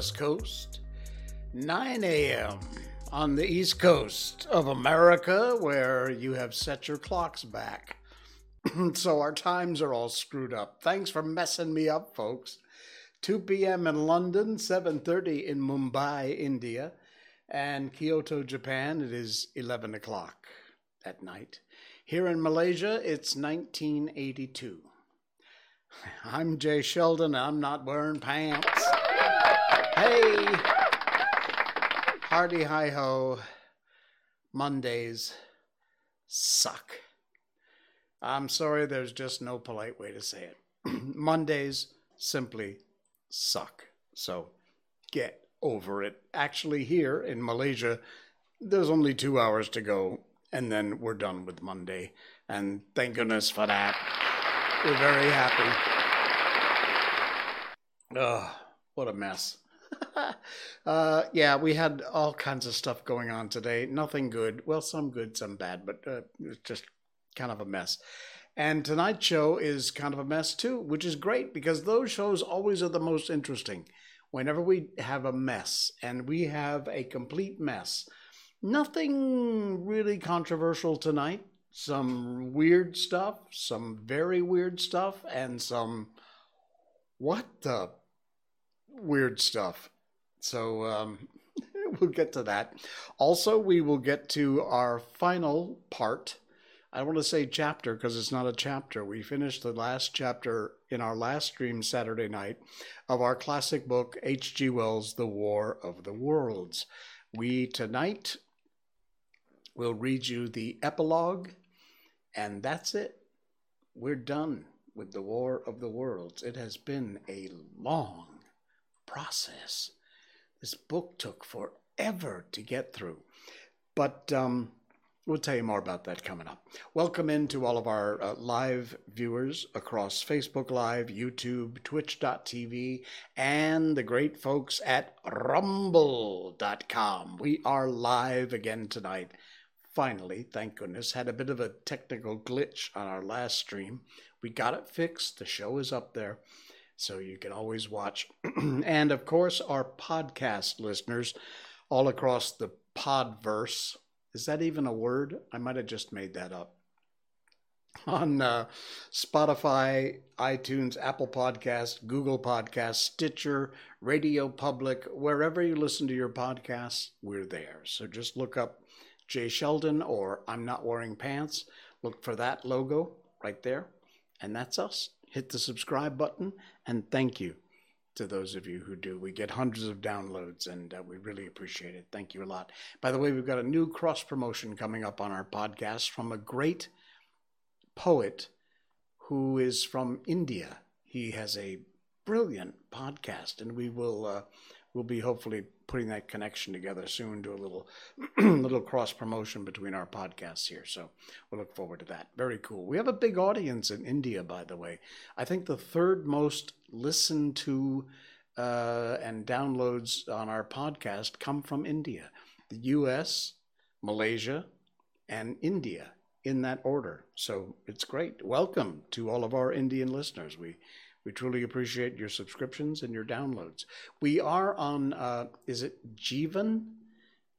West Coast, 9 a.m. on the East Coast of America, where you have set your clocks back. so our times are all screwed up. Thanks for messing me up, folks. 2 p.m. in London, 7:30 in Mumbai, India, and Kyoto, Japan. It is 11 o'clock at night. Here in Malaysia, it's 1982. I'm Jay Sheldon. I'm not wearing pants. Hey, hardy hi ho. Mondays suck. I'm sorry, there's just no polite way to say it. Mondays simply suck. So get over it. Actually, here in Malaysia, there's only two hours to go, and then we're done with Monday. And thank goodness for that. We're very happy. Ugh, what a mess. uh, yeah, we had all kinds of stuff going on today. Nothing good. Well, some good, some bad, but uh, it's just kind of a mess. And tonight's show is kind of a mess too, which is great because those shows always are the most interesting. Whenever we have a mess and we have a complete mess, nothing really controversial tonight some weird stuff, some very weird stuff, and some what the weird stuff. So um, we'll get to that. Also, we will get to our final part. I want to say chapter because it's not a chapter. We finished the last chapter in our last stream Saturday night of our classic book, H.G. Wells' The War of the Worlds. We tonight will read you the epilogue and that's it. We're done with the War of the Worlds. It has been a long process. This book took forever to get through. But um, we'll tell you more about that coming up. Welcome in to all of our uh, live viewers across Facebook Live, YouTube, Twitch.tv, and the great folks at Rumble.com. We are live again tonight finally, thank goodness, had a bit of a technical glitch on our last stream. We got it fixed. The show is up there, so you can always watch. and of course, our podcast listeners all across the podverse. Is that even a word? I might have just made that up. On uh, Spotify, iTunes, Apple Podcast, Google Podcast, Stitcher, Radio Public, wherever you listen to your podcasts, we're there. So just look up Jay Sheldon or I'm Not Wearing Pants. Look for that logo right there. And that's us. Hit the subscribe button and thank you to those of you who do. We get hundreds of downloads and uh, we really appreciate it. Thank you a lot. By the way, we've got a new cross promotion coming up on our podcast from a great poet who is from India. He has a brilliant podcast and we will uh, we'll be hopefully putting that connection together soon, do a little little cross promotion between our podcasts here. So we'll look forward to that. Very cool. We have a big audience in India, by the way. I think the third most listened to uh, and downloads on our podcast come from India, the U.S., Malaysia, and India in that order. So it's great. Welcome to all of our Indian listeners. We we truly appreciate your subscriptions and your downloads. We are on, uh, is it Jivan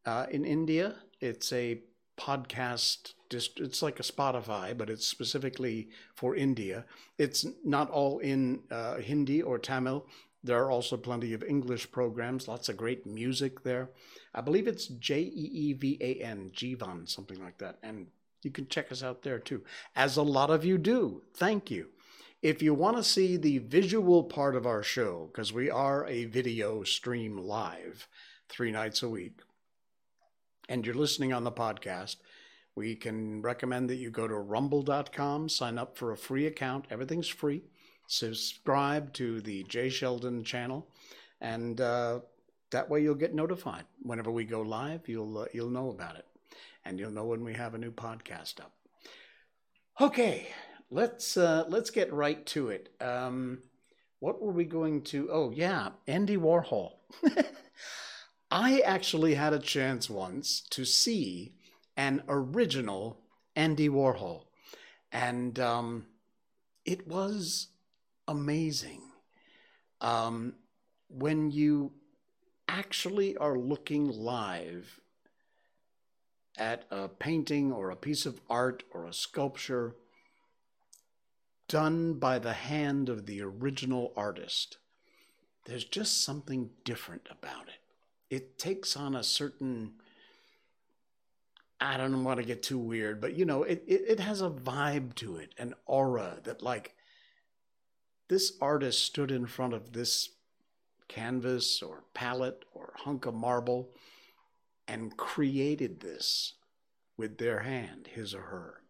uh, in India? It's a podcast. It's like a Spotify, but it's specifically for India. It's not all in uh, Hindi or Tamil. There are also plenty of English programs, lots of great music there. I believe it's J E E V A N, Jivan, something like that. And you can check us out there too, as a lot of you do. Thank you. If you want to see the visual part of our show, because we are a video stream live three nights a week, and you're listening on the podcast, we can recommend that you go to rumble.com, sign up for a free account. Everything's free. Subscribe to the Jay Sheldon channel, and uh, that way you'll get notified whenever we go live. You'll uh, you'll know about it, and you'll know when we have a new podcast up. Okay, let's uh, let's get right to it. Um, what were we going to? Oh yeah, Andy Warhol. I actually had a chance once to see an original Andy Warhol, and um, it was amazing. Um, when you actually are looking live at a painting or a piece of art or a sculpture done by the hand of the original artist, there's just something different about it. It takes on a certain, I don't want to get too weird, but you know, it, it, it has a vibe to it, an aura that, like, this artist stood in front of this canvas or palette or hunk of marble and created this with their hand, his or her.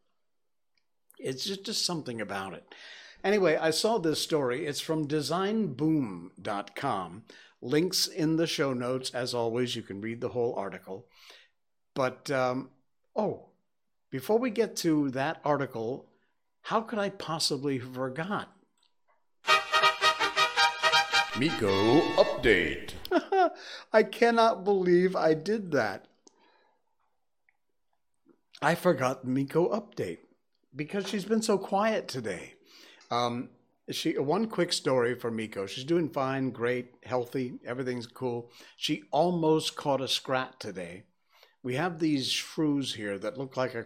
It's just, just something about it. Anyway, I saw this story. It's from designboom.com. Links in the show notes. As always, you can read the whole article. But, um, oh, before we get to that article, how could I possibly have forgot? Miko Update. I cannot believe I did that. I forgot Miko Update because she's been so quiet today. Um, she one quick story for Miko. She's doing fine, great, healthy, everything's cool. She almost caught a scrat today. We have these shrews here that look like a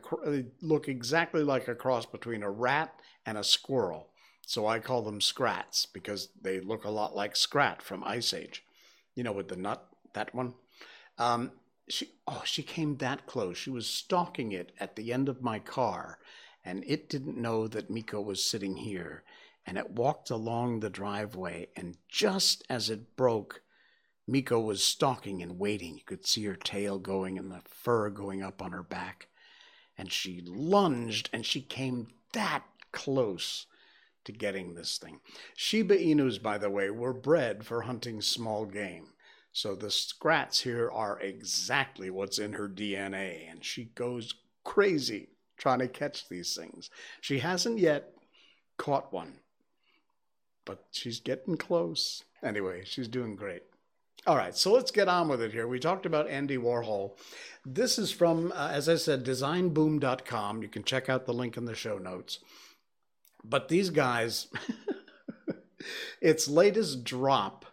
look exactly like a cross between a rat and a squirrel. So I call them scrats because they look a lot like Scrat from Ice Age. You know, with the nut, that one. Um, she oh, she came that close. She was stalking it at the end of my car and it didn't know that Miko was sitting here. And it walked along the driveway, and just as it broke, Miko was stalking and waiting. You could see her tail going and the fur going up on her back. And she lunged and she came that close to getting this thing. Shiba Inus, by the way, were bred for hunting small game. So the scrats here are exactly what's in her DNA, and she goes crazy trying to catch these things. She hasn't yet caught one, but she's getting close. Anyway, she's doing great. All right, so let's get on with it here. We talked about Andy Warhol. This is from, uh, as I said, designboom.com. You can check out the link in the show notes. But these guys, its latest drop,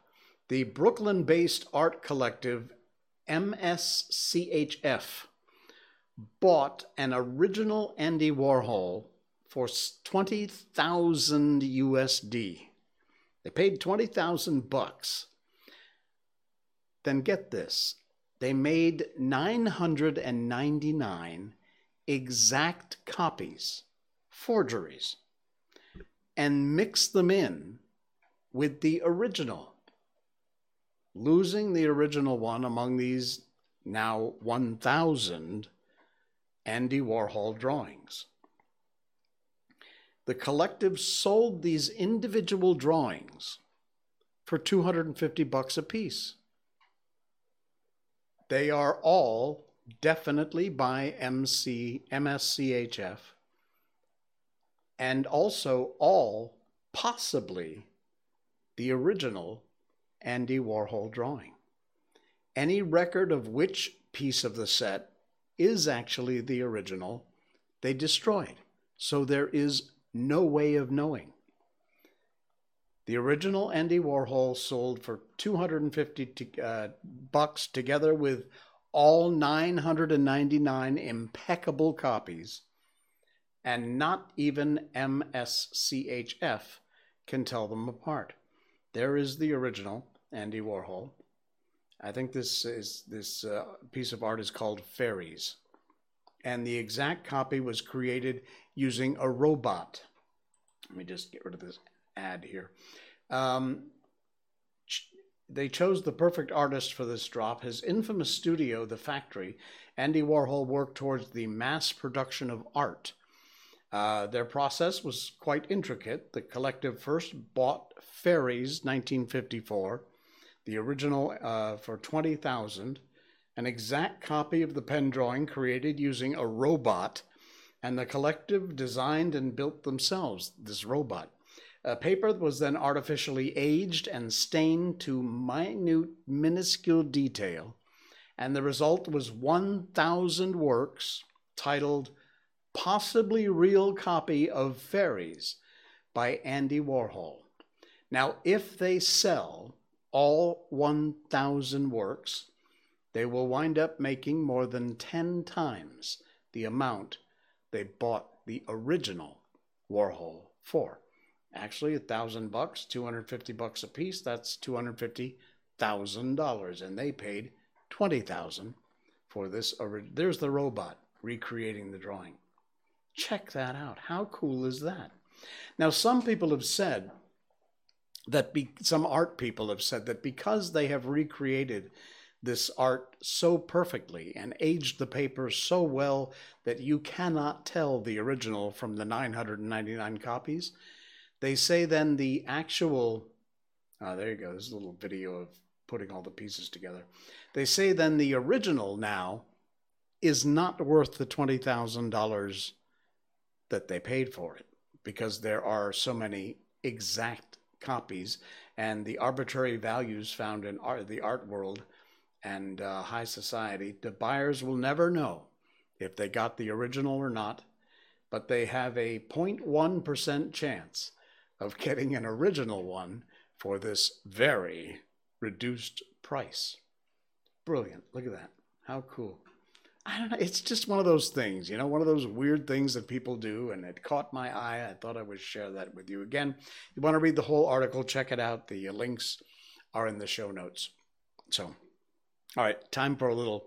the Brooklyn based art collective MSCHF bought an original Andy Warhol for 20,000 USD. They paid 20,000 bucks. Then get this. They made 999 exact copies, forgeries, and mixed them in with the original, losing the original one among these now 1,000 Andy Warhol drawings. The collective sold these individual drawings for 250 bucks a piece. They are all definitely by MC MSCHF and also all possibly the original Andy Warhol drawing. Any record of which piece of the set is actually the original, they destroyed. So there is no way of knowing. The original Andy Warhol sold for 250 to, uh, bucks together with all 999 impeccable copies, and not even MSCHF can tell them apart. There is the original Andy Warhol, I think this is this uh, piece of art is called Fairies, and the exact copy was created using a robot. Let me just get rid of this ad here. Um, they chose the perfect artist for this drop. His infamous studio, The Factory, Andy Warhol worked towards the mass production of art. Uh, their process was quite intricate. The collective first bought Fairies, 1954 the original uh, for 20000 an exact copy of the pen drawing created using a robot, and the collective designed and built themselves this robot. A paper was then artificially aged and stained to minute, minuscule detail, and the result was 1,000 works titled Possibly Real Copy of Fairies by Andy Warhol. Now, if they sell all 1,000 works, they will wind up making more than 10 times the amount they bought the original Warhol for. Actually, a thousand bucks, 250 bucks a piece, that's $250,000. And they paid 20,000 for this. There's the robot recreating the drawing. Check that out. How cool is that? Now, some people have said that be, some art people have said that because they have recreated this art so perfectly and aged the paper so well that you cannot tell the original from the 999 copies, they say then the actual, oh, there you go, there's a little video of putting all the pieces together. They say then the original now is not worth the $20,000 that they paid for it because there are so many exact copies and the arbitrary values found in art, the art world and uh, high society, the buyers will never know if they got the original or not, but they have a 0.1% chance of getting an original one for this very reduced price. Brilliant. Look at that. How cool. I don't know. It's just one of those things, you know, one of those weird things that people do, and it caught my eye. I thought I would share that with you. Again, you want to read the whole article, check it out. The links are in the show notes. So, all right, time for a little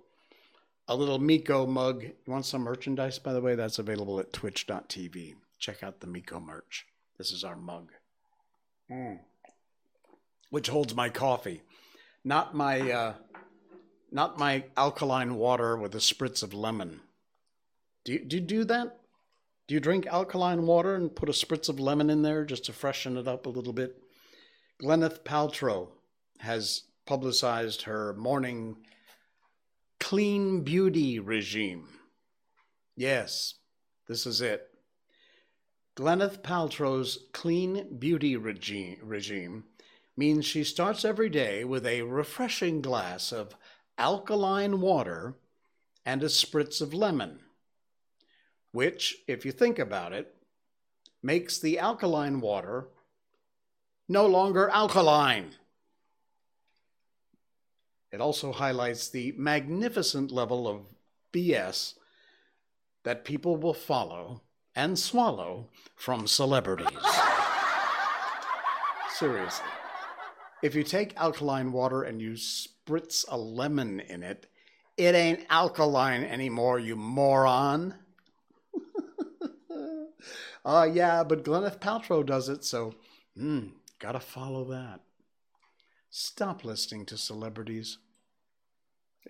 a little Miko mug. You want some merchandise, by the way? That's available at twitch.tv. Check out the Miko merch. This is our mug. Mm. Which holds my coffee. Not my uh, not my alkaline water with a spritz of lemon. Do you, do you do that? Do you drink alkaline water and put a spritz of lemon in there just to freshen it up a little bit? Gwyneth Paltrow has publicized her morning clean beauty regime. Yes, this is it. Gwyneth Paltrow's clean beauty regime, regime means she starts every day with a refreshing glass of alkaline water and a spritz of lemon, which, if you think about it, makes the alkaline water no longer alkaline. It also highlights the magnificent level of BS that people will follow and swallow from celebrities. Seriously. If you take alkaline water and you spritz a lemon in it, it ain't alkaline anymore, you moron. uh, yeah, but Gwyneth Paltrow does it, so hmm, gotta follow that. Stop listening to celebrities,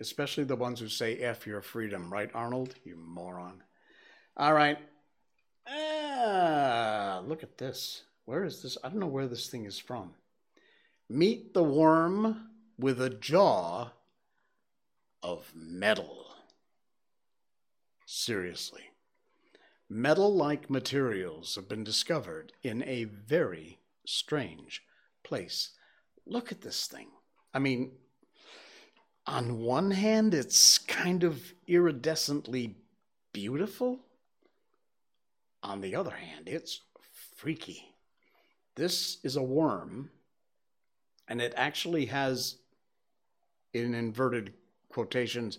especially the ones who say F your freedom, right, Arnold? You moron. All right. Ah, look at this. Where is this? I don't know where this thing is from. Meet the worm with a jaw of metal. Seriously. Metal like materials have been discovered in a very strange place. Look at this thing. I mean, on one hand, it's kind of iridescently beautiful. On the other hand, it's freaky. This is a worm, and it actually has in inverted quotations,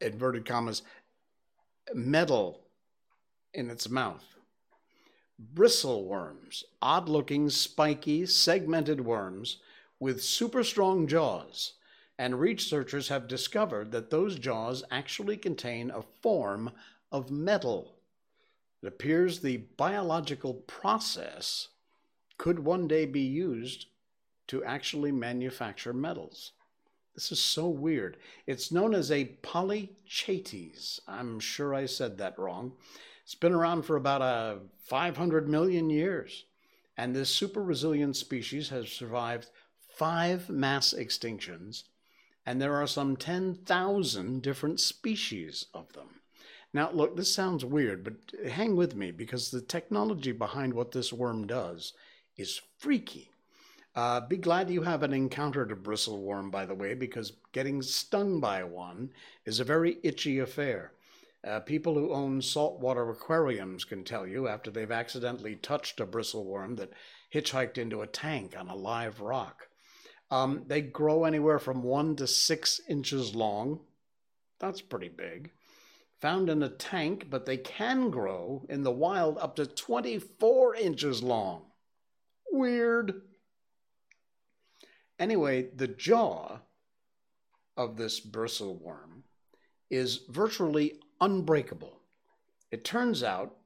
inverted commas, metal in its mouth. Bristle worms, odd looking, spiky, segmented worms with super strong jaws. And researchers have discovered that those jaws actually contain a form of metal. It appears the biological process could one day be used to actually manufacture metals. This is so weird. It's known as a polychaetes. I'm sure I said that wrong. It's been around for about a uh, 500 million years. And this super resilient species has survived five mass extinctions, and there are some 10,000 different species of them. Now, look, this sounds weird, but hang with me because the technology behind what this worm does is freaky. Uh, be glad you haven't encountered a bristle worm, by the way, because getting stung by one is a very itchy affair. Uh, people who own saltwater aquariums can tell you after they've accidentally touched a bristleworm that hitchhiked into a tank on a live rock. Um, they grow anywhere from one to six inches long. That's pretty big. Found in a tank, but they can grow in the wild up to 24 inches long. Weird. Anyway, the jaw of this bristleworm is virtually unbreakable. It turns out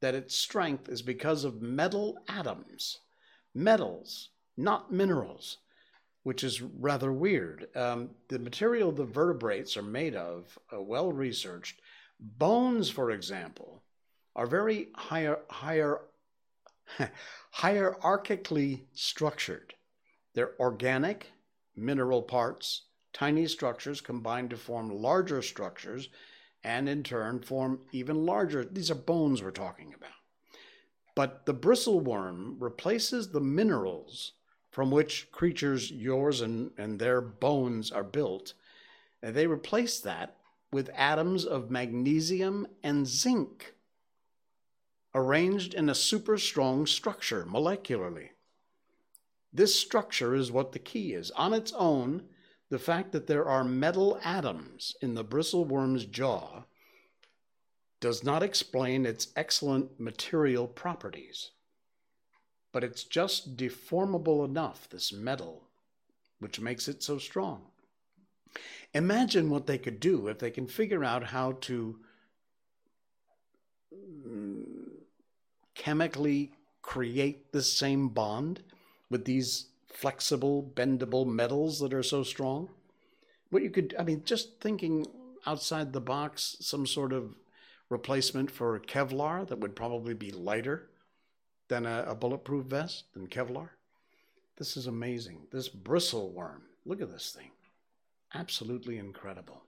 that its strength is because of metal atoms, metals, not minerals, which is rather weird. Um, the material the vertebrates are made of, uh, well researched. Bones, for example, are very higher, higher, hierarchically structured. They're organic, mineral parts, tiny structures combined to form larger structures, and in turn form even larger. These are bones we're talking about. But the bristle worm replaces the minerals from which creatures, yours and, and their bones, are built. And they replace that with atoms of magnesium and zinc arranged in a super strong structure molecularly. This structure is what the key is. On its own, the fact that there are metal atoms in the bristleworm's jaw does not explain its excellent material properties. But it's just deformable enough, this metal, which makes it so strong. Imagine what they could do if they can figure out how to chemically create the same bond with these flexible, bendable metals that are so strong. What you could, I mean, just thinking outside the box, some sort of replacement for Kevlar that would probably be lighter than a, a bulletproof vest than Kevlar. This is amazing. This bristle worm, look at this thing. Absolutely incredible.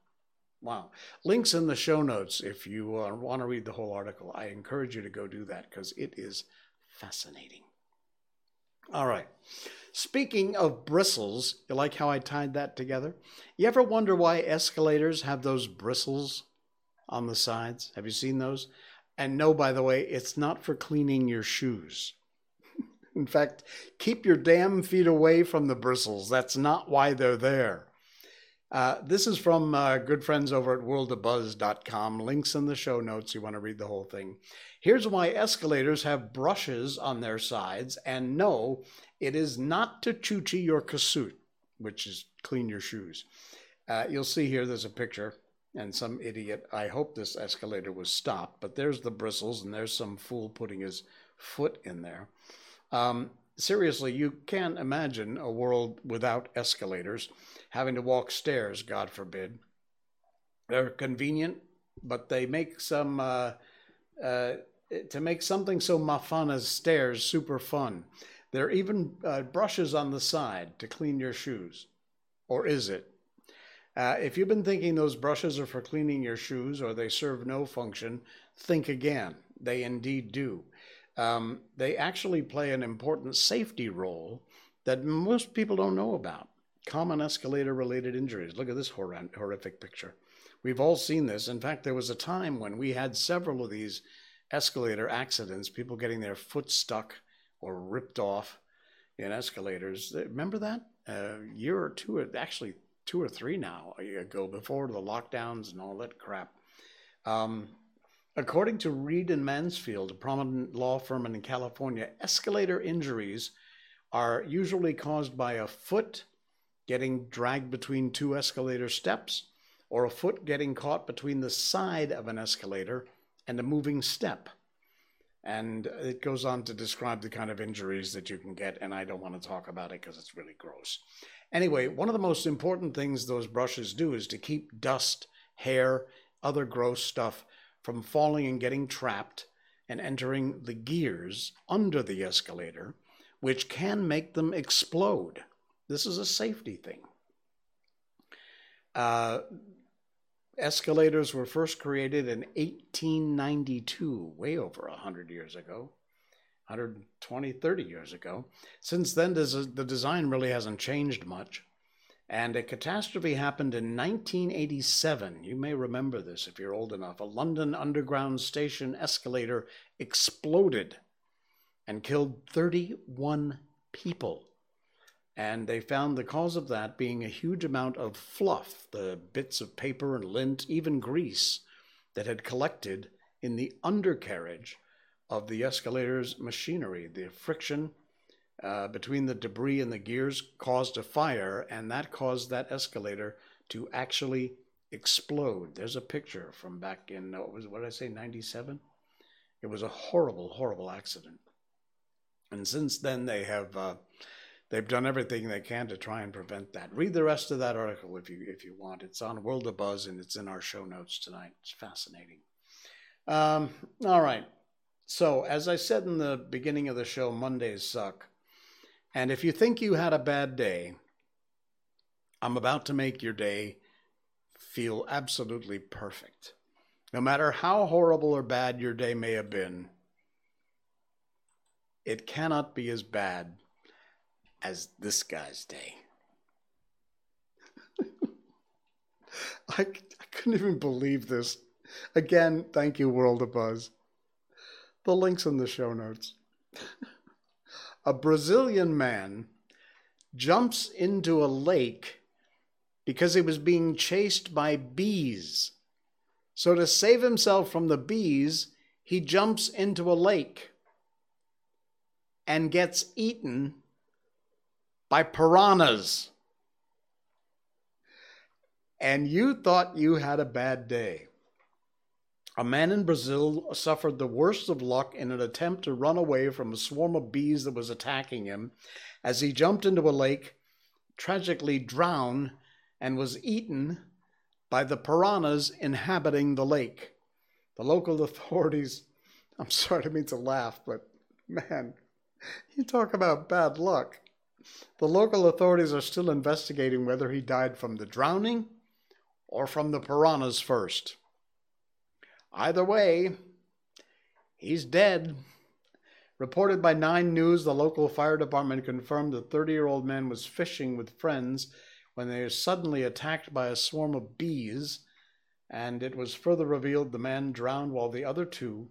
Wow. Links in the show notes if you uh, want to read the whole article. I encourage you to go do that because it is fascinating. All right. Speaking of bristles, you like how I tied that together? You ever wonder why escalators have those bristles on the sides? Have you seen those? And no, by the way, it's not for cleaning your shoes. In fact, keep your damn feet away from the bristles. That's not why they're there. Uh, this is from uh, good friends over at worldofbuzz.com. Links in the show notes. You want to read the whole thing. Here's why escalators have brushes on their sides. And no, it is not to choochie your kasut, which is clean your shoes. Uh, you'll see here there's a picture, and some idiot. I hope this escalator was stopped, but there's the bristles, and there's some fool putting his foot in there. Um, seriously, you can't imagine a world without escalators, having to walk stairs, God forbid. They're convenient, but they make some, uh, uh, to make something so mafan as stairs super fun. There are even uh, brushes on the side to clean your shoes. Or is it? Uh, if you've been thinking those brushes are for cleaning your shoes or they serve no function, think again. They indeed do. Um, they actually play an important safety role that most people don't know about. Common escalator related injuries. Look at this hor- horrific picture. We've all seen this. In fact, there was a time when we had several of these escalator accidents, people getting their foot stuck or ripped off in escalators. Remember that? A year or two, actually two or three now ago, before the lockdowns and all that crap. Um, according to Reed and Mansfield, a prominent law firm in California, escalator injuries are usually caused by a foot getting dragged between two escalator steps or a foot getting caught between the side of an escalator and a moving step. And it goes on to describe the kind of injuries that you can get, and I don't want to talk about it because it's really gross. Anyway, one of the most important things those brushes do is to keep dust, hair, other gross stuff from falling and getting trapped and entering the gears under the escalator, which can make them explode. This is a safety thing. Uh, Escalators were first created in 1892, way over 100 years ago, 120, 30 years ago. Since then, the design really hasn't changed much. And a catastrophe happened in 1987. You may remember this if you're old enough. A London Underground station escalator exploded and killed 31 people. And they found the cause of that being a huge amount of fluff, the bits of paper and lint, even grease, that had collected in the undercarriage of the escalator's machinery. The friction uh, between the debris and the gears caused a fire, and that caused that escalator to actually explode. There's a picture from back in what was what did I say, 97? It was a horrible, horrible accident. And since then, they have uh, they've done everything they can to try and prevent that. Read the rest of that article if you if you want. It's on World of Buzz and it's in our show notes tonight. It's fascinating. Um, all right. So as I said in the beginning of the show, Mondays suck. And if you think you had a bad day, I'm about to make your day feel absolutely perfect. No matter how horrible or bad your day may have been, it cannot be as bad as this guy's day. I, I couldn't even believe this. Again, thank you, World of Buzz. The link's in the show notes. a Brazilian man jumps into a lake because he was being chased by bees. So, to save himself from the bees, he jumps into a lake and gets eaten by piranhas. And you thought you had a bad day. A man in Brazil suffered the worst of luck in an attempt to run away from a swarm of bees that was attacking him as he jumped into a lake, tragically drowned, and was eaten by the piranhas inhabiting the lake. The local authorities, I'm sorry, to mean to laugh, but man, you talk about bad luck. The local authorities are still investigating whether he died from the drowning or from the piranhas first. Either way, he's dead. Reported by Nine News, the local fire department confirmed the 30 year old man was fishing with friends when they were suddenly attacked by a swarm of bees, and it was further revealed the man drowned while the other two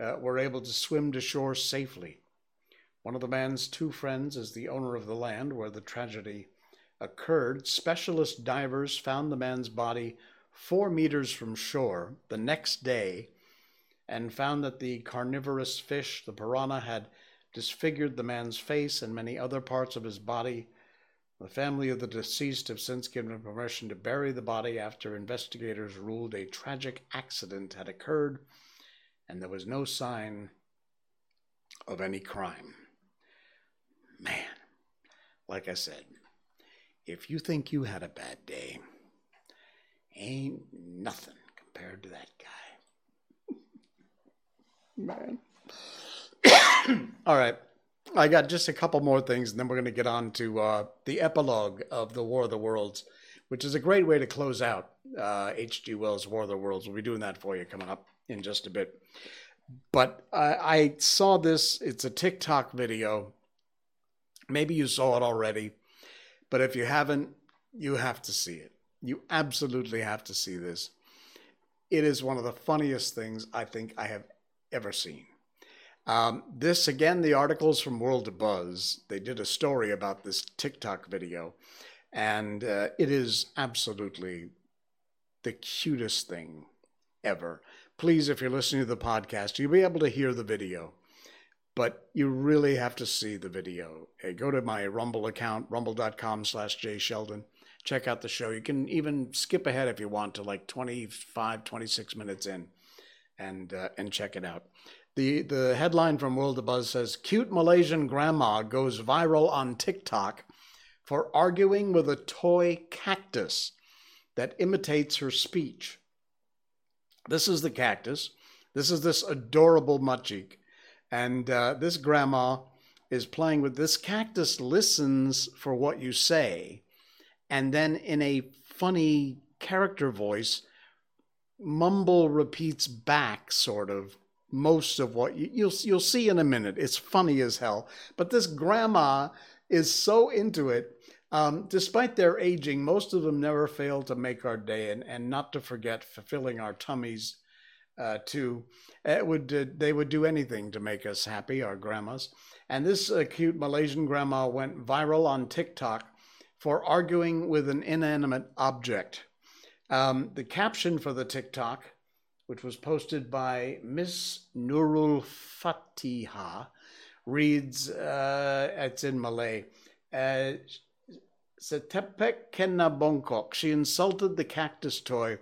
uh, were able to swim to shore safely. One of the man's two friends is the owner of the land where the tragedy occurred. Specialist divers found the man's body four meters from shore the next day and found that the carnivorous fish, the piranha, had disfigured the man's face and many other parts of his body. The family of the deceased have since given permission to bury the body after investigators ruled a tragic accident had occurred and there was no sign of any crime. Man, like I said, if you think you had a bad day, ain't nothing compared to that guy. Man. All right. I got just a couple more things, and then we're going to get on to uh, the epilogue of The War of the Worlds, which is a great way to close out H.G. Uh, Wells' War of the Worlds. We'll be doing that for you coming up in just a bit. But I, I saw this, it's a TikTok video. Maybe you saw it already, but if you haven't, you have to see it. You absolutely have to see this. It is one of the funniest things I think I have ever seen. Um, this, again, the articles from World of Buzz, they did a story about this TikTok video, and uh, it is absolutely the cutest thing ever. Please, if you're listening to the podcast, you'll be able to hear the video, but you really have to see the video. Hey, go to my Rumble account, rumble.com slash jsheldon check out the show. You can even skip ahead if you want to like 25, 26 minutes in and uh, and check it out. The the headline from World of Buzz says cute Malaysian grandma goes viral on TikTok for arguing with a toy cactus that imitates her speech. This is the cactus. This is this adorable mutchik. And uh, this grandma is playing with this cactus listens for what you say and then in a funny character voice, Mumble repeats back sort of most of what you, you'll you'll see in a minute. It's funny as hell, but this grandma is so into it. Um, despite their aging, most of them never fail to make our day, and, and not to forget fulfilling our tummies uh, too. It would uh, they would do anything to make us happy, our grandmas. And this uh, cute Malaysian grandma went viral on TikTok for arguing with an inanimate object. Um, the caption for the TikTok, which was posted by Miss Nurul Fatiha, reads, uh, it's in Malay. Uh, Setepek kena bongkok. She insulted the cactus toy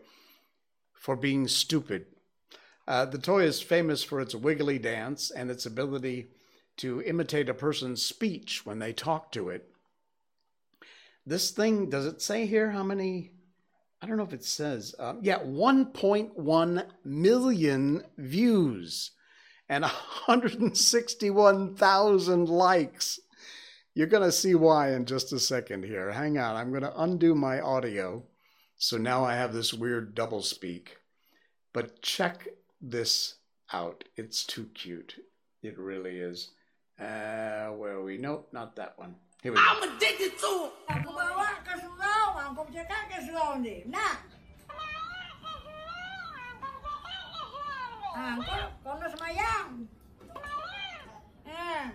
for being stupid. Uh, the toy is famous for its wiggly dance and its ability to imitate a person's speech when they talk to it. This thing, does it say here how many? I don't know if it says. Um, yeah, 1.1 million views and 161,000 likes. You're going to see why in just a second here. Hang on, I'm going to undo my audio. So now I have this weird double speak. But check this out. It's too cute. It really is. Uh, where are we? Nope, not that one. Here we go. I'm addicted to it. con gì nè à con con nó sao à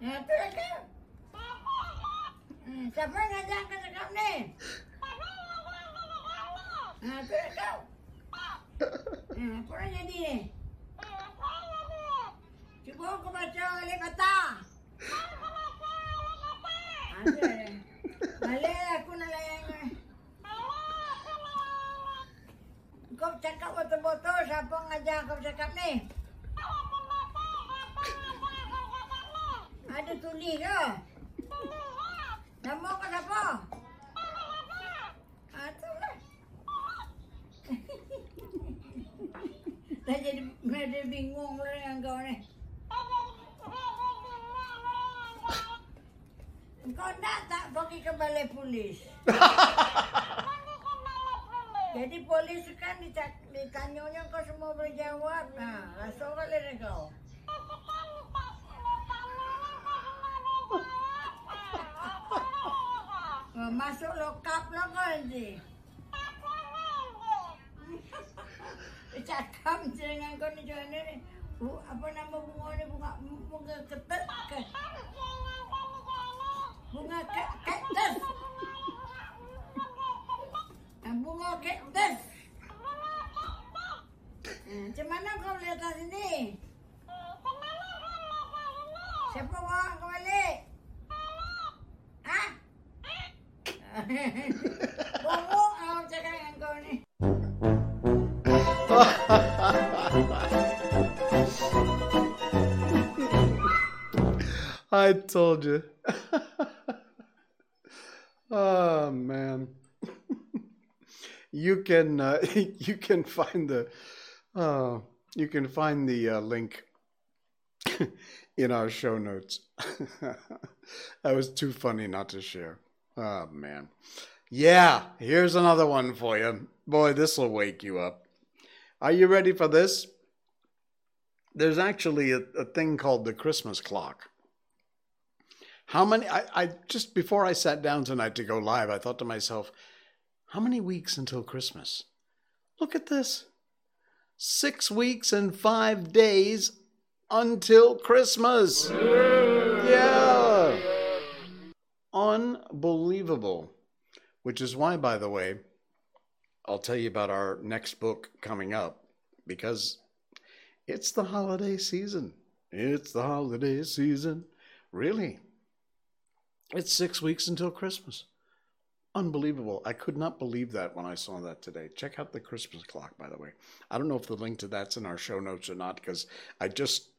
à tôi cái sao mấy ngày giang cái gì nè à tôi cái à con nó gì nè chú bố có bao nhiêu lên Kau cakap betul-betul siapa ngajar kau cakap ni? Ada tulis ke? Nama kau siapa? Ah, lah. Dah jadi, jadi bingung lah dengan kau ni. Kau nak tak pergi ke balai polis? Jadi polis kan ditanyanya kau semua boleh jawab. Ha, rasa kali ni kau. Masuk lokap lah kau nanti. Cakap dengan kau ni macam mana ni? Apa nama bunga ni? Bunga, bunga ketek ke? I told you. oh man. you can uh, you can find the uh, you can find the uh, link in our show notes. that was too funny not to share. Oh man. Yeah, here's another one for you. Boy, this will wake you up. Are you ready for this? There's actually a, a thing called the Christmas clock. How many? I, I just before I sat down tonight to go live, I thought to myself, how many weeks until Christmas? Look at this. Six weeks and five days until Christmas. Yeah. Unbelievable. Which is why, by the way, I'll tell you about our next book coming up because it's the holiday season. It's the holiday season. Really? It's six weeks until Christmas. Unbelievable. I could not believe that when I saw that today. Check out the Christmas clock, by the way. I don't know if the link to that's in our show notes or not because I just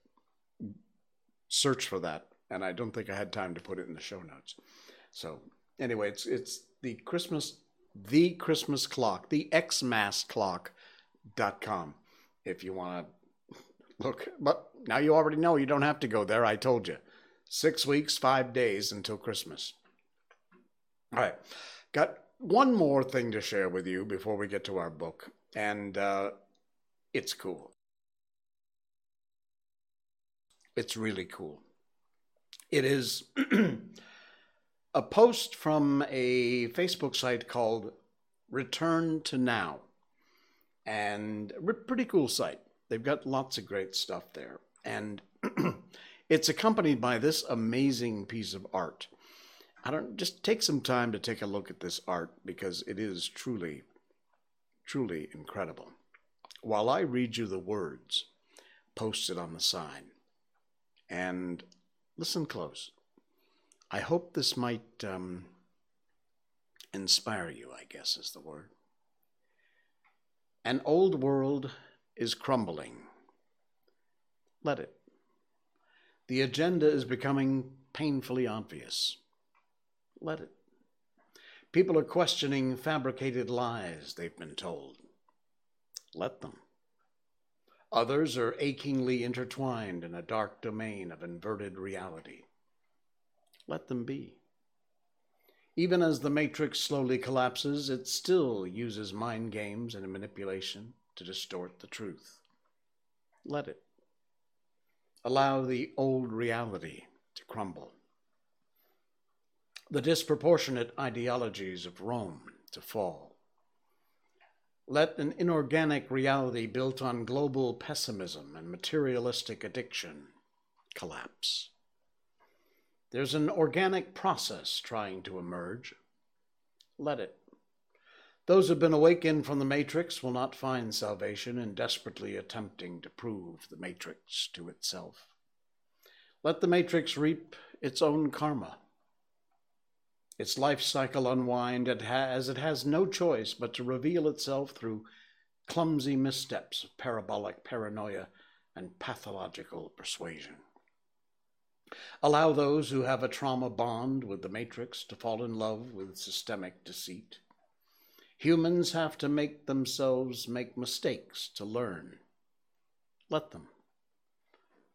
searched for that and I don't think I had time to put it in the show notes. So, anyway, it's it's the Christmas the Christmas clock, the xmassclock.com if you want to look. But now you already know you don't have to go there. I told you. Six weeks, five days until Christmas. All right. Got one more thing to share with you before we get to our book, and uh, it's cool. It's really cool. It is a post from a Facebook site called Return to Now. And a pretty cool site. They've got lots of great stuff there. And it's accompanied by this amazing piece of art. I don't just take some time to take a look at this art because it is truly, truly incredible. While I read you the words posted on the sign, and listen close. I hope this might um, inspire you, I guess is the word. An old world is crumbling. Let it. The agenda is becoming painfully obvious. Let it. People are questioning fabricated lies they've been told. Let them. Others are achingly intertwined in a dark domain of inverted reality. Let them be. Even as the matrix slowly collapses, it still uses mind games and manipulation to distort the truth. Let it. Allow the old reality to crumble. The disproportionate ideologies of Rome to fall. Let an inorganic reality built on global pessimism and materialistic addiction collapse. There's an organic process trying to emerge. Let it. Those who've been awakened from the matrix will not find salvation in desperately attempting to prove the matrix to itself. Let the matrix reap its own karma. Its life cycle unwind as it has no choice but to reveal itself through clumsy missteps of parabolic paranoia and pathological persuasion. Allow those who have a trauma bond with the matrix to fall in love with systemic deceit. Humans have to make themselves make mistakes to learn. Let them.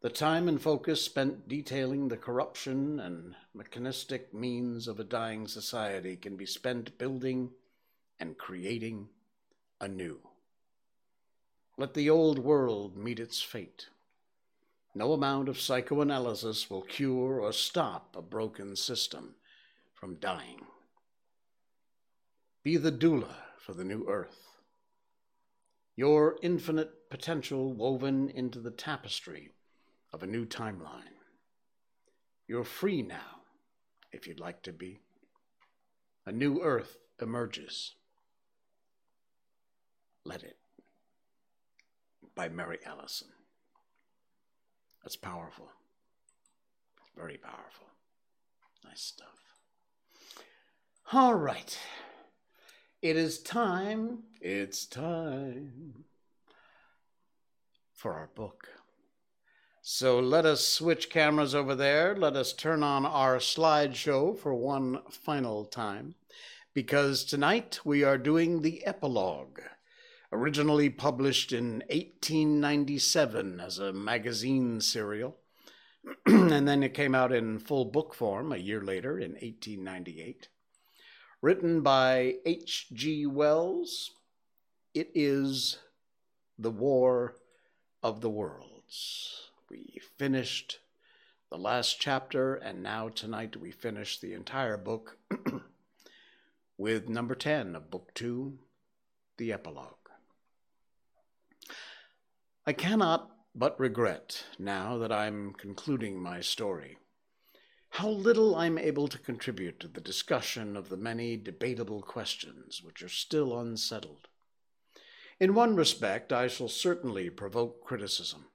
The time and focus spent detailing the corruption and mechanistic means of a dying society can be spent building and creating anew. Let the old world meet its fate. No amount of psychoanalysis will cure or stop a broken system from dying. Be the doula for the new earth. Your infinite potential woven into the tapestry of a new timeline. You're free now, if you'd like to be. A new earth emerges. Let it. By Mary Allison. That's powerful. Very powerful. Nice stuff. All right. It is time. It's time for our book. So let us switch cameras over there. Let us turn on our slideshow for one final time because tonight we are doing the epilogue originally published in 1897 as a magazine serial. and then it came out in full book form a year later in 1898. Written by H.G. Wells, it is The War of the Worlds. We finished the last chapter, and now tonight we finish the entire book with number 10 of Book 2, the epilogue. I cannot but regret, now that I'm concluding my story, how little I'm able to contribute to the discussion of the many debatable questions which are still unsettled. In one respect, I shall certainly provoke criticism.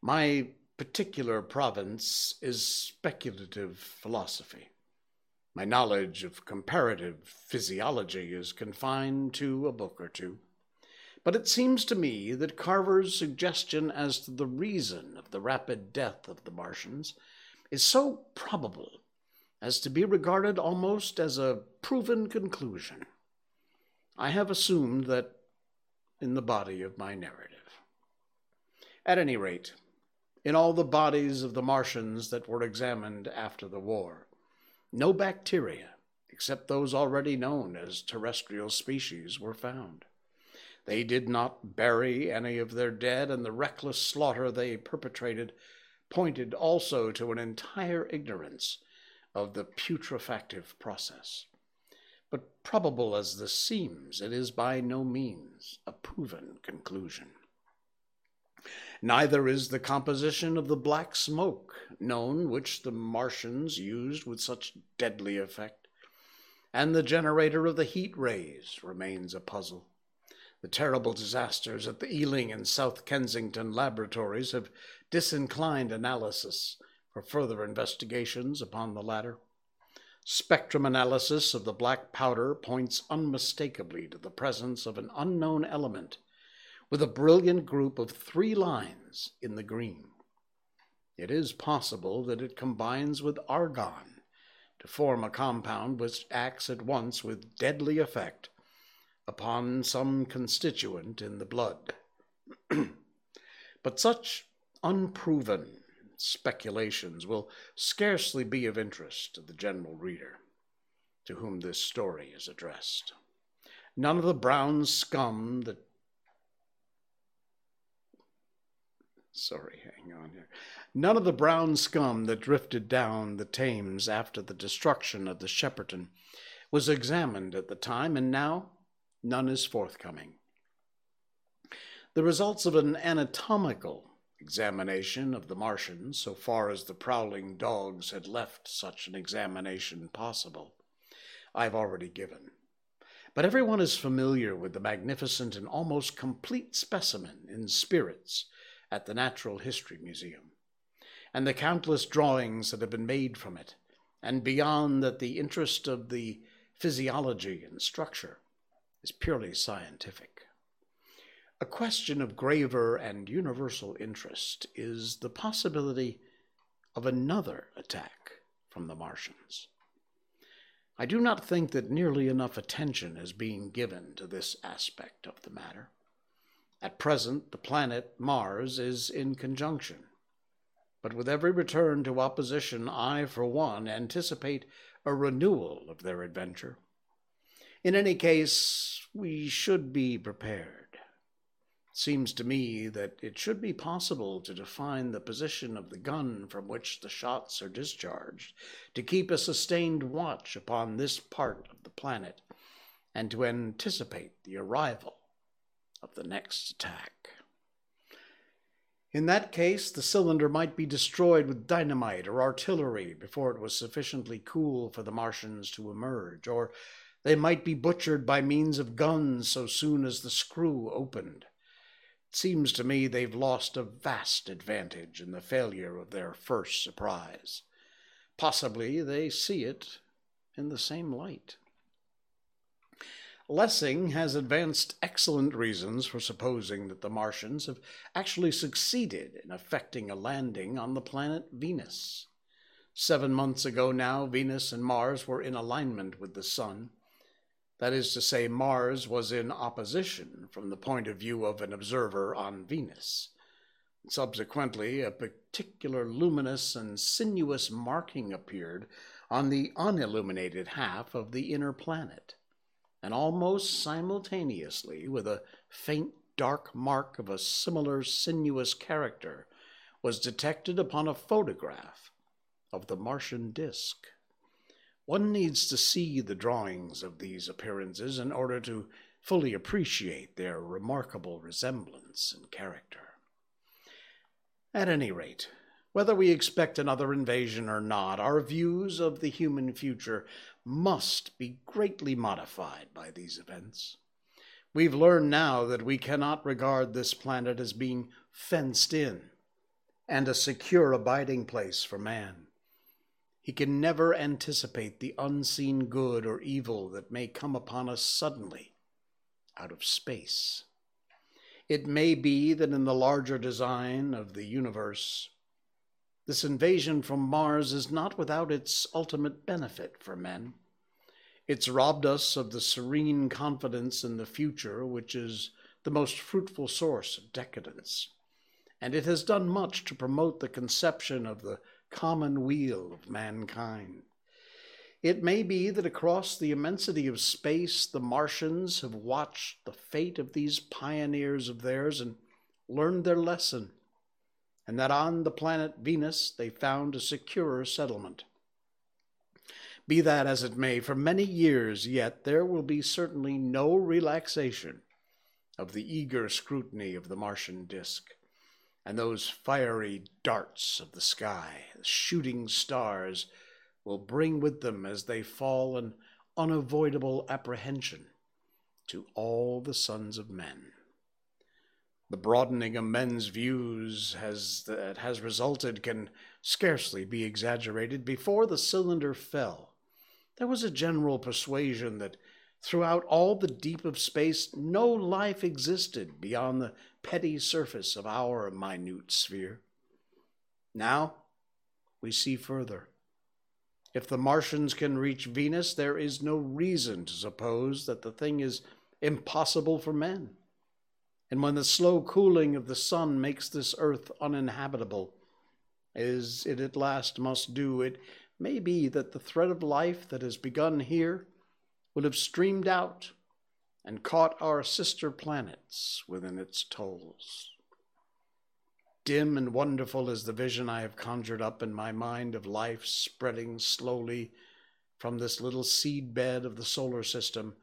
My particular province is speculative philosophy. My knowledge of comparative physiology is confined to a book or two. But it seems to me that Carver's suggestion as to the reason of the rapid death of the Martians is so probable as to be regarded almost as a proven conclusion. I have assumed that in the body of my narrative. At any rate, in all the bodies of the Martians that were examined after the war, no bacteria, except those already known as terrestrial species, were found. They did not bury any of their dead, and the reckless slaughter they perpetrated pointed also to an entire ignorance of the putrefactive process. But probable as this seems, it is by no means a proven conclusion. Neither is the composition of the black smoke known which the Martians used with such deadly effect, and the generator of the heat rays remains a puzzle. The terrible disasters at the Ealing and South Kensington laboratories have disinclined analysis for further investigations upon the latter. Spectrum analysis of the black powder points unmistakably to the presence of an unknown element with a brilliant group of three lines in the green. It is possible that it combines with argon to form a compound which acts at once with deadly effect upon some constituent in the blood. but such unproven speculations will scarcely be of interest to the general reader to whom this story is addressed. None of the brown scum that Sorry, hang on here. None of the brown scum that drifted down the Thames after the destruction of the Shepperton was examined at the time, and now none is forthcoming. The results of an anatomical examination of the Martians, so far as the prowling dogs had left such an examination possible, I've already given. But everyone is familiar with the magnificent and almost complete specimen in spirits at the Natural History Museum, and the countless drawings that have been made from it, and beyond that, the interest of the physiology and structure is purely scientific. A question of graver and universal interest is the possibility of another attack from the Martians. I do not think that nearly enough attention is being given to this aspect of the matter. At present, the planet Mars is in conjunction. But with every return to opposition, I, for one, anticipate a renewal of their adventure. In any case, we should be prepared seems to me that it should be possible to define the position of the gun from which the shots are discharged, to keep a sustained watch upon this part of the planet, and to anticipate the arrival of the next attack. In that case, the cylinder might be destroyed with dynamite or artillery before it was sufficiently cool for the Martians to emerge, or they might be butchered by means of guns so soon as the screw opened. It seems to me they've lost a vast advantage in the failure of their first surprise. Possibly they see it in the same light. Lessing has advanced excellent reasons for supposing that the Martians have actually succeeded in effecting a landing on the planet Venus. Seven months ago now, Venus and Mars were in alignment with the Sun that is to say, Mars was in opposition from the point of view of an observer on Venus. Subsequently, a particular luminous and sinuous marking appeared on the unilluminated half of the inner planet, and almost simultaneously, with a faint dark mark of a similar sinuous character, was detected upon a photograph of the Martian disk. One needs to see the drawings of these appearances in order to fully appreciate their remarkable resemblance and character. At any rate, whether we expect another invasion or not, our views of the human future must be greatly modified by these events. We've learned now that we cannot regard this planet as being fenced in and a secure abiding place for man. He can never anticipate the unseen good or evil that may come upon us suddenly out of space. It may be that in the larger design of the universe, this invasion from Mars is not without its ultimate benefit for men. It's robbed us of the serene confidence in the future, which is the most fruitful source of decadence. And it has done much to promote the conception of the common weal of mankind. It may be that across the immensity of space, the Martians have watched the fate of these pioneers of theirs and learned their lesson, and that on the planet Venus they found a securer settlement. Be that as it may, for many years yet there will be certainly no relaxation of the eager scrutiny of the Martian disk, and those fiery darts of the sky, shooting stars, will bring with them as they fall an unavoidable apprehension to all the sons of men. The broadening of men's views has, that has resulted can scarcely be exaggerated. Before the cylinder fell, there was a general persuasion that throughout all the deep of space no life existed beyond the petty surface of our minute sphere. Now we see further. If the Martians can reach Venus, there is no reason to suppose that the thing is impossible for men. And when the slow cooling of the sun makes this earth uninhabitable, as it at last must do, it may be that the thread of life that has begun here will have streamed out and caught our sister planets within its tolls. Dim and wonderful is the vision I have conjured up in my mind of life spreading slowly from this little seed bed of the solar system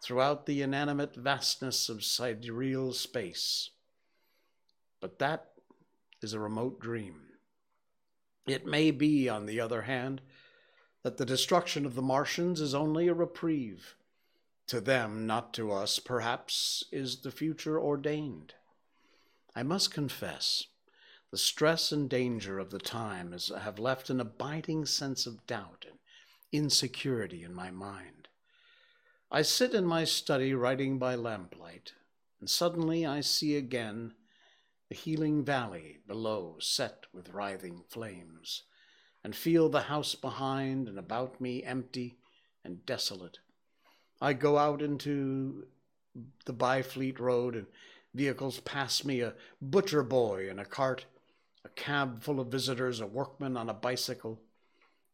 throughout the inanimate vastness of sidereal space. But that is a remote dream. It may be, on the other hand, that the destruction of the Martians is only a reprieve. To them, not to us, perhaps, is the future ordained. I must confess, the stress and danger of the time have left an abiding sense of doubt and insecurity in my mind. I sit in my study writing by lamplight, and suddenly I see again the healing valley below set with writhing flames, and feel the house behind and about me empty and desolate. I go out into the Byfleet Road, and vehicles pass me a butcher boy in a cart, a cab full of visitors, a workman on a bicycle,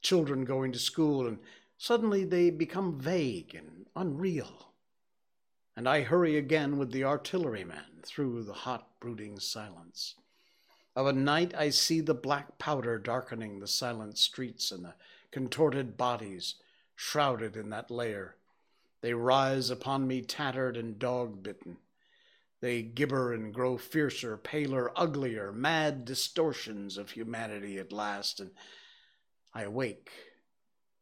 children going to school, and suddenly they become vague and unreal. And I hurry again with the artilleryman through the hot, brooding silence. Of a night, I see the black powder darkening the silent streets and the contorted bodies shrouded in that layer. They rise upon me tattered and dog bitten. They gibber and grow fiercer, paler, uglier, mad distortions of humanity at last, and I awake,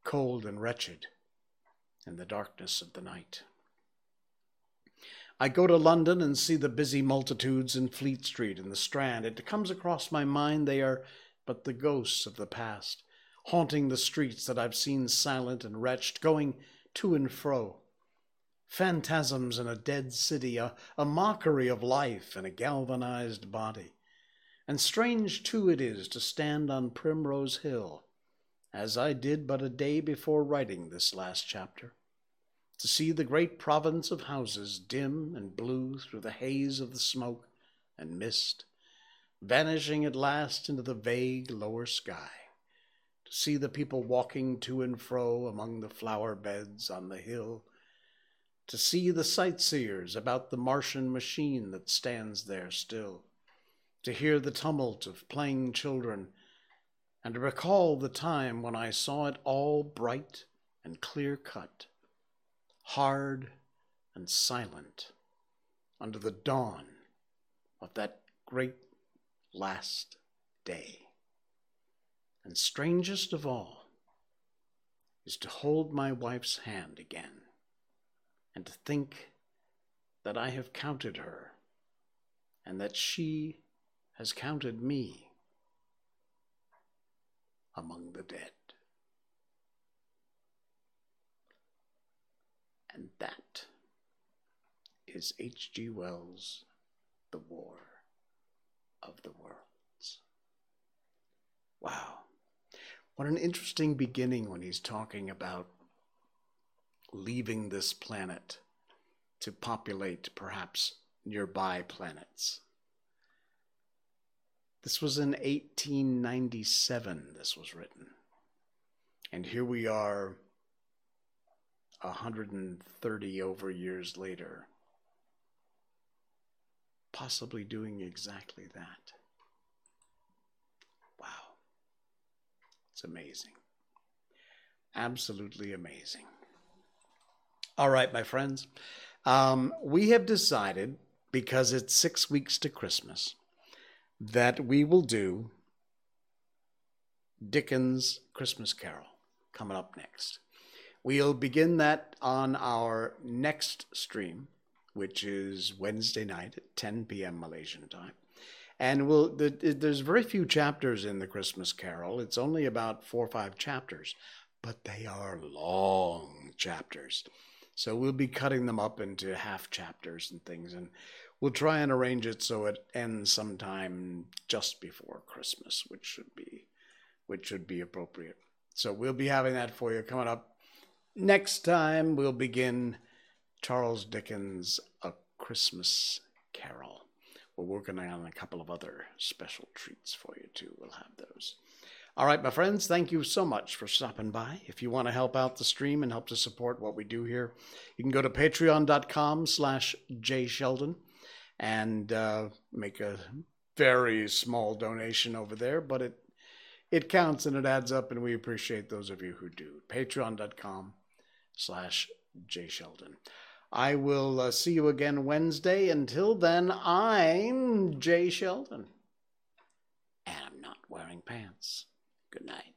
cold and wretched, in the darkness of the night. I go to London and see the busy multitudes in Fleet Street and the Strand. It comes across my mind they are but the ghosts of the past, haunting the streets that I've seen silent and wretched, going to and fro phantasms in a dead city, a, a mockery of life in a galvanized body. And strange too it is to stand on Primrose Hill, as I did but a day before writing this last chapter, to see the great province of houses dim and blue through the haze of the smoke and mist, vanishing at last into the vague lower sky, to see the people walking to and fro among the flower beds on the hill to see the sightseers about the Martian machine that stands there still, to hear the tumult of playing children, and to recall the time when I saw it all bright and clear cut, hard and silent, under the dawn of that great last day. And strangest of all is to hold my wife's hand again and to think that I have counted her and that she has counted me among the dead. And that is H.G. Wells' The War of the Worlds. Wow. What an interesting beginning when he's talking about leaving this planet to populate perhaps nearby planets. This was in 1897, this was written. And here we are 130 over years later, possibly doing exactly that. Wow. It's amazing. Absolutely amazing. All right, my friends. Um, we have decided, because it's six weeks to Christmas, that we will do Dickens' Christmas Carol coming up next. We'll begin that on our next stream, which is Wednesday night at 10 p.m. Malaysian time. And we'll, the, there's very few chapters in the Christmas Carol. It's only about four or five chapters, but they are long chapters. So we'll be cutting them up into half chapters and things, and we'll try and arrange it so it ends sometime just before Christmas, which should be which should be appropriate. So we'll be having that for you coming up. Next time we'll begin Charles Dickens' A Christmas Carol. We're working on a couple of other special treats for you too. We'll have those. All right, my friends, thank you so much for stopping by. If you want to help out the stream and help to support what we do here, you can go to patreon.com slash jsheldon and uh, make a very small donation over there, but it it counts and it adds up, and we appreciate those of you who do. Patreon.com slash jsheldon. I will uh, see you again Wednesday. Until then, I'm Jay Sheldon. And I'm not wearing pants. Good night.